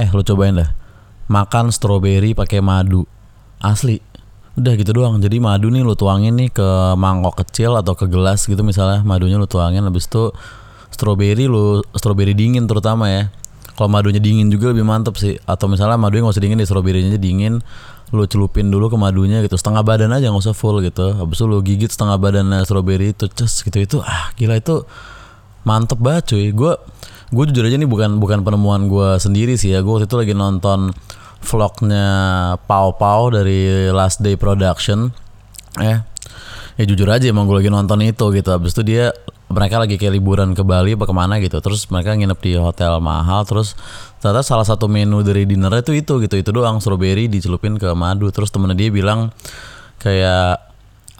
eh lu cobain dah. Makan stroberi pakai madu. Asli. Udah gitu doang. Jadi madu nih lu tuangin nih ke mangkok kecil atau ke gelas gitu misalnya. Madunya lu tuangin habis itu stroberi lu stroberi dingin terutama ya. Kalau madunya dingin juga lebih mantep sih. Atau misalnya madunya nggak usah dingin deh stroberinya aja dingin lu celupin dulu ke madunya gitu. Setengah badan aja nggak usah full gitu. Habis itu lu gigit setengah badan stroberi itu ces gitu. Itu ah gila itu mantep banget cuy. Gue gue jujur aja nih bukan bukan penemuan gue sendiri sih ya. Gue waktu itu lagi nonton vlognya Pau Pau dari Last Day Production. Eh ya jujur aja emang gue lagi nonton itu gitu. Habis itu dia mereka lagi kayak liburan ke Bali apa ke mana gitu. Terus mereka nginep di hotel mahal. Terus ternyata salah satu menu dari dinner itu itu gitu. Itu doang strawberry dicelupin ke madu. Terus temennya dia bilang kayak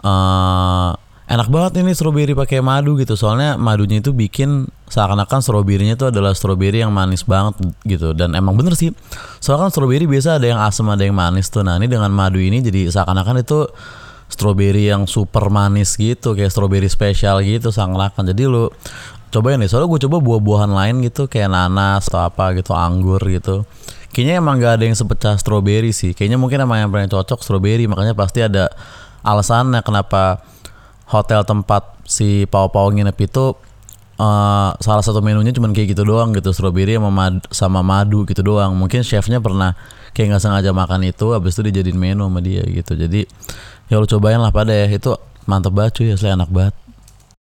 eh enak banget ini strawberry pakai madu gitu. Soalnya madunya itu bikin seakan-akan stroberinya itu adalah stroberi yang manis banget gitu. Dan emang bener sih. Soalnya kan stroberi biasa ada yang asam ada yang manis tuh. Nah ini dengan madu ini jadi seakan-akan itu stroberi yang super manis gitu. Kayak stroberi spesial gitu seakan-akan. Jadi lu cobain deh. Soalnya gue coba buah-buahan lain gitu. Kayak nanas atau apa gitu anggur gitu. Kayaknya emang gak ada yang sepecah stroberi sih. Kayaknya mungkin emang yang paling cocok stroberi. Makanya pasti ada alasannya kenapa hotel tempat si Pau Pau nginep itu eh, salah satu menunya cuman kayak gitu doang gitu strawberry sama madu, sama madu gitu doang. Mungkin chefnya pernah kayak nggak sengaja makan itu habis itu dijadiin menu sama dia gitu. Jadi ya lu cobain lah pada ya itu mantep banget cuy asli enak banget